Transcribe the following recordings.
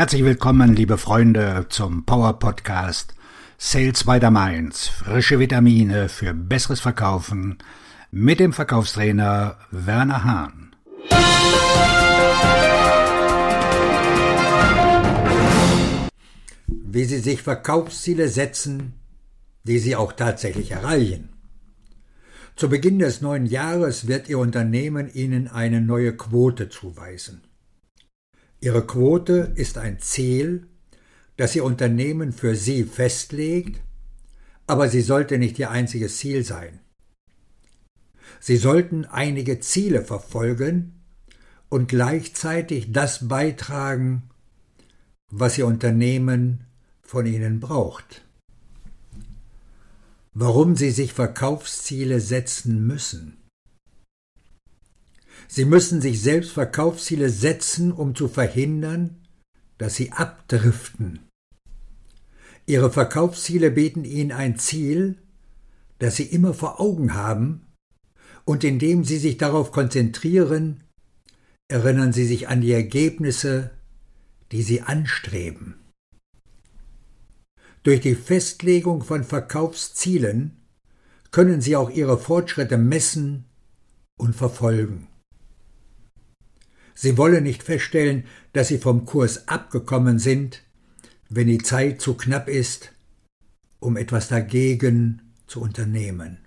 Herzlich willkommen, liebe Freunde, zum Power Podcast Sales by the Mainz. Frische Vitamine für besseres Verkaufen mit dem Verkaufstrainer Werner Hahn. Wie Sie sich Verkaufsziele setzen, die Sie auch tatsächlich erreichen. Zu Beginn des neuen Jahres wird Ihr Unternehmen Ihnen eine neue Quote zuweisen. Ihre Quote ist ein Ziel, das Ihr Unternehmen für Sie festlegt, aber sie sollte nicht Ihr einziges Ziel sein. Sie sollten einige Ziele verfolgen und gleichzeitig das beitragen, was Ihr Unternehmen von Ihnen braucht warum sie sich Verkaufsziele setzen müssen. Sie müssen sich selbst Verkaufsziele setzen, um zu verhindern, dass sie abdriften. Ihre Verkaufsziele bieten Ihnen ein Ziel, das Sie immer vor Augen haben, und indem Sie sich darauf konzentrieren, erinnern Sie sich an die Ergebnisse, die Sie anstreben. Durch die Festlegung von Verkaufszielen können Sie auch Ihre Fortschritte messen und verfolgen. Sie wollen nicht feststellen, dass Sie vom Kurs abgekommen sind, wenn die Zeit zu knapp ist, um etwas dagegen zu unternehmen.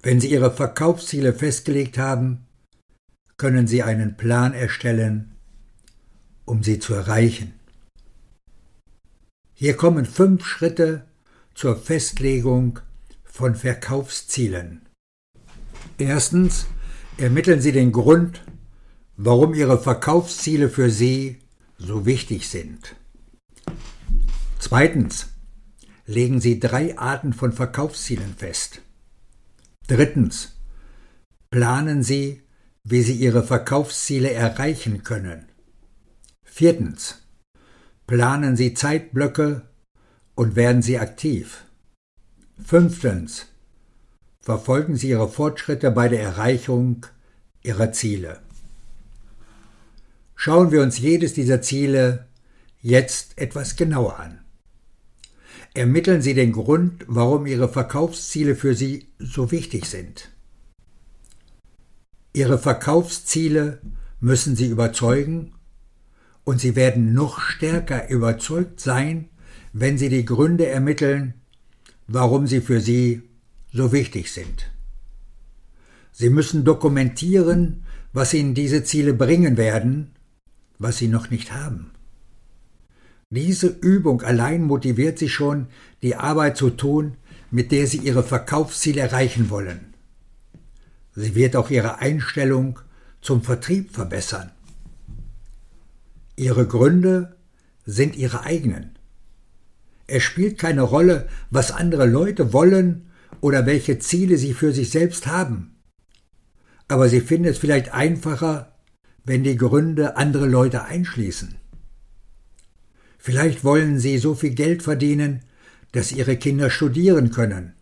Wenn Sie Ihre Verkaufsziele festgelegt haben, können Sie einen Plan erstellen, um sie zu erreichen. Hier kommen fünf Schritte zur Festlegung von Verkaufszielen. Erstens ermitteln Sie den Grund, warum Ihre Verkaufsziele für Sie so wichtig sind. Zweitens legen Sie drei Arten von Verkaufszielen fest. Drittens planen Sie, wie Sie Ihre Verkaufsziele erreichen können. Viertens planen Sie Zeitblöcke und werden Sie aktiv. Fünftens. Verfolgen Sie Ihre Fortschritte bei der Erreichung Ihrer Ziele. Schauen wir uns jedes dieser Ziele jetzt etwas genauer an. Ermitteln Sie den Grund, warum Ihre Verkaufsziele für Sie so wichtig sind. Ihre Verkaufsziele müssen Sie überzeugen und sie werden noch stärker überzeugt sein, wenn sie die Gründe ermitteln, warum sie für sie so wichtig sind. Sie müssen dokumentieren, was ihnen diese Ziele bringen werden, was sie noch nicht haben. Diese Übung allein motiviert sie schon, die Arbeit zu tun, mit der sie ihre Verkaufsziele erreichen wollen. Sie wird auch ihre Einstellung zum Vertrieb verbessern. Ihre Gründe sind ihre eigenen. Es spielt keine Rolle, was andere Leute wollen oder welche Ziele sie für sich selbst haben. Aber sie finden es vielleicht einfacher, wenn die Gründe andere Leute einschließen. Vielleicht wollen sie so viel Geld verdienen, dass ihre Kinder studieren können.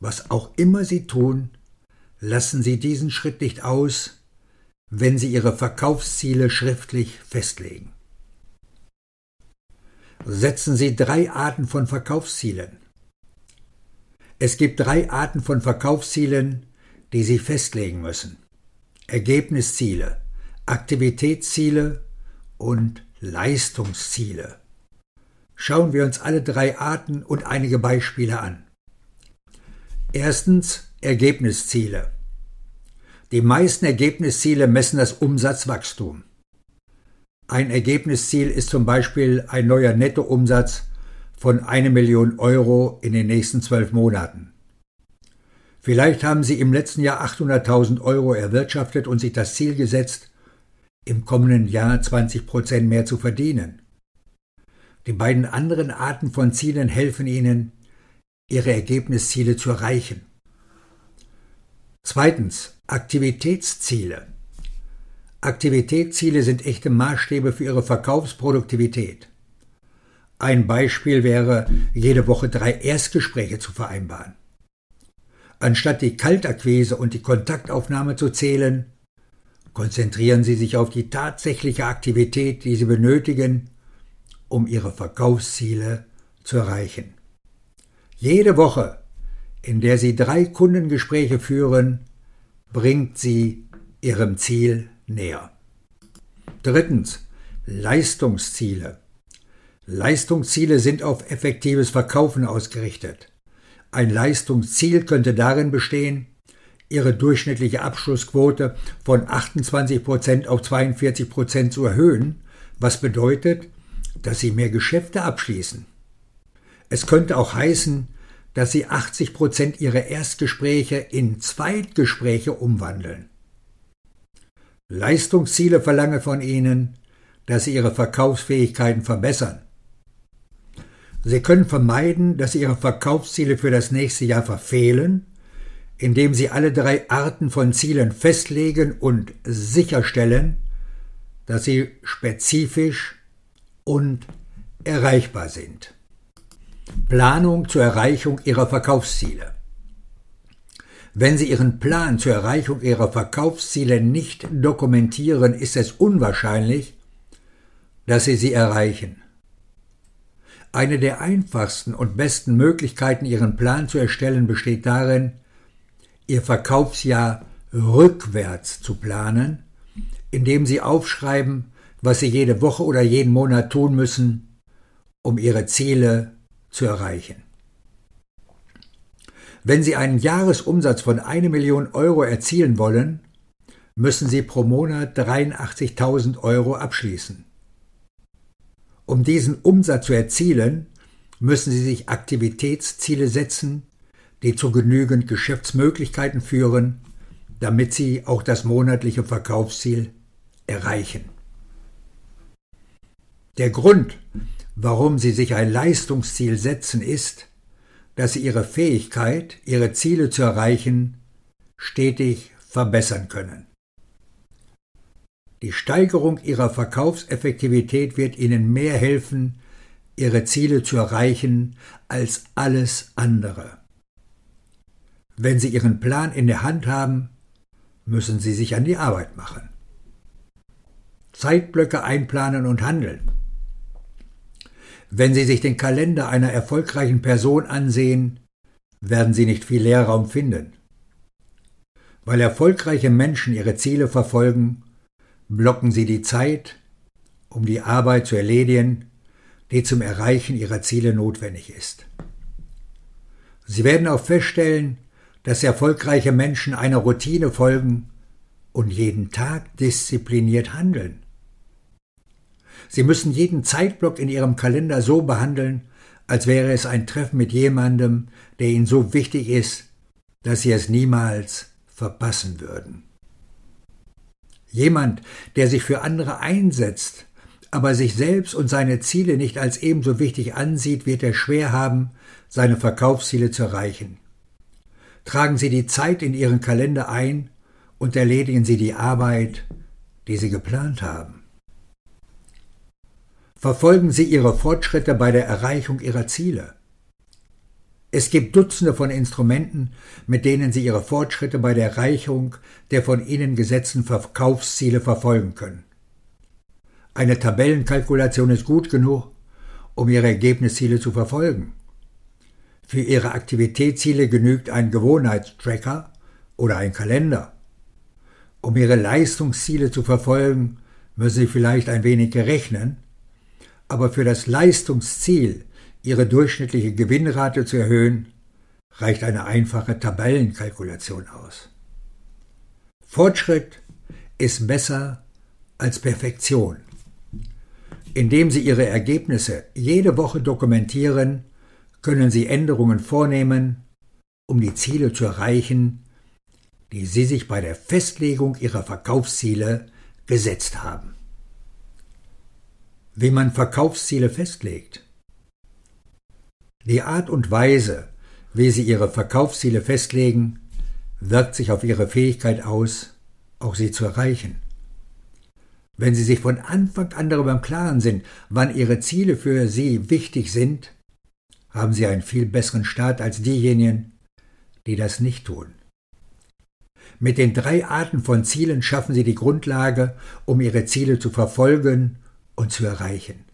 Was auch immer sie tun, lassen sie diesen Schritt nicht aus, wenn Sie Ihre Verkaufsziele schriftlich festlegen. Setzen Sie drei Arten von Verkaufszielen. Es gibt drei Arten von Verkaufszielen, die Sie festlegen müssen. Ergebnisziele, Aktivitätsziele und Leistungsziele. Schauen wir uns alle drei Arten und einige Beispiele an. Erstens Ergebnisziele. Die meisten Ergebnisziele messen das Umsatzwachstum. Ein Ergebnisziel ist zum Beispiel ein neuer Nettoumsatz von eine Million Euro in den nächsten zwölf Monaten. Vielleicht haben Sie im letzten Jahr 800.000 Euro erwirtschaftet und sich das Ziel gesetzt, im kommenden Jahr 20 Prozent mehr zu verdienen. Die beiden anderen Arten von Zielen helfen Ihnen, Ihre Ergebnisziele zu erreichen. Zweitens, Aktivitätsziele. Aktivitätsziele sind echte Maßstäbe für Ihre Verkaufsproduktivität. Ein Beispiel wäre, jede Woche drei Erstgespräche zu vereinbaren. Anstatt die Kaltakquise und die Kontaktaufnahme zu zählen, konzentrieren Sie sich auf die tatsächliche Aktivität, die Sie benötigen, um Ihre Verkaufsziele zu erreichen. Jede Woche, in der Sie drei Kundengespräche führen, bringt Sie Ihrem Ziel näher. Drittens. Leistungsziele. Leistungsziele sind auf effektives Verkaufen ausgerichtet. Ein Leistungsziel könnte darin bestehen, ihre durchschnittliche Abschlussquote von 28% auf 42% zu erhöhen, was bedeutet, dass sie mehr Geschäfte abschließen. Es könnte auch heißen, dass sie 80% ihrer Erstgespräche in Zweitgespräche umwandeln. Leistungsziele verlange von ihnen, dass sie ihre Verkaufsfähigkeiten verbessern. Sie können vermeiden, dass sie ihre Verkaufsziele für das nächste Jahr verfehlen indem sie alle drei Arten von Zielen festlegen und sicherstellen, dass sie spezifisch und erreichbar sind. Planung zur Erreichung ihrer Verkaufsziele. Wenn Sie Ihren Plan zur Erreichung Ihrer Verkaufsziele nicht dokumentieren, ist es unwahrscheinlich, dass Sie sie erreichen. Eine der einfachsten und besten Möglichkeiten, Ihren Plan zu erstellen, besteht darin, ihr Verkaufsjahr rückwärts zu planen, indem sie aufschreiben, was sie jede Woche oder jeden Monat tun müssen, um ihre Ziele zu erreichen. Wenn Sie einen Jahresumsatz von eine Million Euro erzielen wollen, müssen Sie pro Monat 83.000 Euro abschließen. Um diesen Umsatz zu erzielen, müssen Sie sich Aktivitätsziele setzen, die zu genügend Geschäftsmöglichkeiten führen, damit sie auch das monatliche Verkaufsziel erreichen. Der Grund, warum sie sich ein Leistungsziel setzen, ist, dass sie ihre Fähigkeit, ihre Ziele zu erreichen, stetig verbessern können. Die Steigerung ihrer Verkaufseffektivität wird ihnen mehr helfen, ihre Ziele zu erreichen als alles andere. Wenn Sie Ihren Plan in der Hand haben, müssen Sie sich an die Arbeit machen. Zeitblöcke einplanen und handeln. Wenn Sie sich den Kalender einer erfolgreichen Person ansehen, werden Sie nicht viel Leerraum finden. Weil erfolgreiche Menschen ihre Ziele verfolgen, blocken sie die Zeit, um die Arbeit zu erledigen, die zum Erreichen ihrer Ziele notwendig ist. Sie werden auch feststellen, dass erfolgreiche Menschen einer Routine folgen und jeden Tag diszipliniert handeln. Sie müssen jeden Zeitblock in ihrem Kalender so behandeln, als wäre es ein Treffen mit jemandem, der ihnen so wichtig ist, dass sie es niemals verpassen würden. Jemand, der sich für andere einsetzt, aber sich selbst und seine Ziele nicht als ebenso wichtig ansieht, wird er schwer haben, seine Verkaufsziele zu erreichen. Tragen Sie die Zeit in Ihren Kalender ein und erledigen Sie die Arbeit, die Sie geplant haben. Verfolgen Sie Ihre Fortschritte bei der Erreichung Ihrer Ziele. Es gibt Dutzende von Instrumenten, mit denen Sie Ihre Fortschritte bei der Erreichung der von Ihnen gesetzten Verkaufsziele verfolgen können. Eine Tabellenkalkulation ist gut genug, um Ihre Ergebnisziele zu verfolgen. Für Ihre Aktivitätsziele genügt ein Gewohnheitstracker oder ein Kalender. Um Ihre Leistungsziele zu verfolgen, müssen Sie vielleicht ein wenig rechnen, aber für das Leistungsziel, Ihre durchschnittliche Gewinnrate zu erhöhen, reicht eine einfache Tabellenkalkulation aus. Fortschritt ist besser als Perfektion. Indem Sie Ihre Ergebnisse jede Woche dokumentieren, können Sie Änderungen vornehmen, um die Ziele zu erreichen, die Sie sich bei der Festlegung Ihrer Verkaufsziele gesetzt haben. Wie man Verkaufsziele festlegt. Die Art und Weise, wie Sie Ihre Verkaufsziele festlegen, wirkt sich auf Ihre Fähigkeit aus, auch sie zu erreichen. Wenn Sie sich von Anfang an darüber im Klaren sind, wann Ihre Ziele für Sie wichtig sind, haben sie einen viel besseren Start als diejenigen, die das nicht tun. Mit den drei Arten von Zielen schaffen Sie die Grundlage, um Ihre Ziele zu verfolgen und zu erreichen.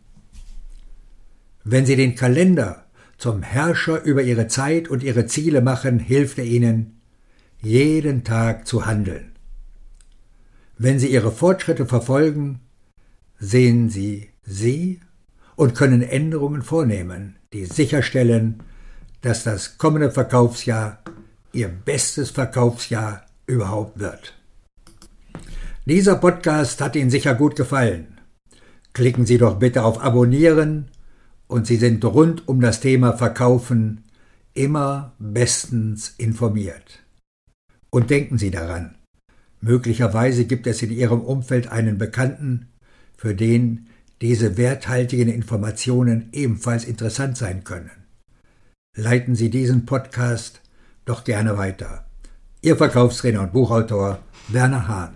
Wenn Sie den Kalender zum Herrscher über Ihre Zeit und Ihre Ziele machen, hilft er Ihnen, jeden Tag zu handeln. Wenn Sie Ihre Fortschritte verfolgen, sehen Sie sie und können Änderungen vornehmen, die sicherstellen, dass das kommende Verkaufsjahr Ihr bestes Verkaufsjahr überhaupt wird. Dieser Podcast hat Ihnen sicher gut gefallen. Klicken Sie doch bitte auf Abonnieren und Sie sind rund um das Thema Verkaufen immer bestens informiert. Und denken Sie daran, möglicherweise gibt es in Ihrem Umfeld einen Bekannten, für den diese werthaltigen Informationen ebenfalls interessant sein können. Leiten Sie diesen Podcast doch gerne weiter. Ihr Verkaufstrainer und Buchautor Werner Hahn.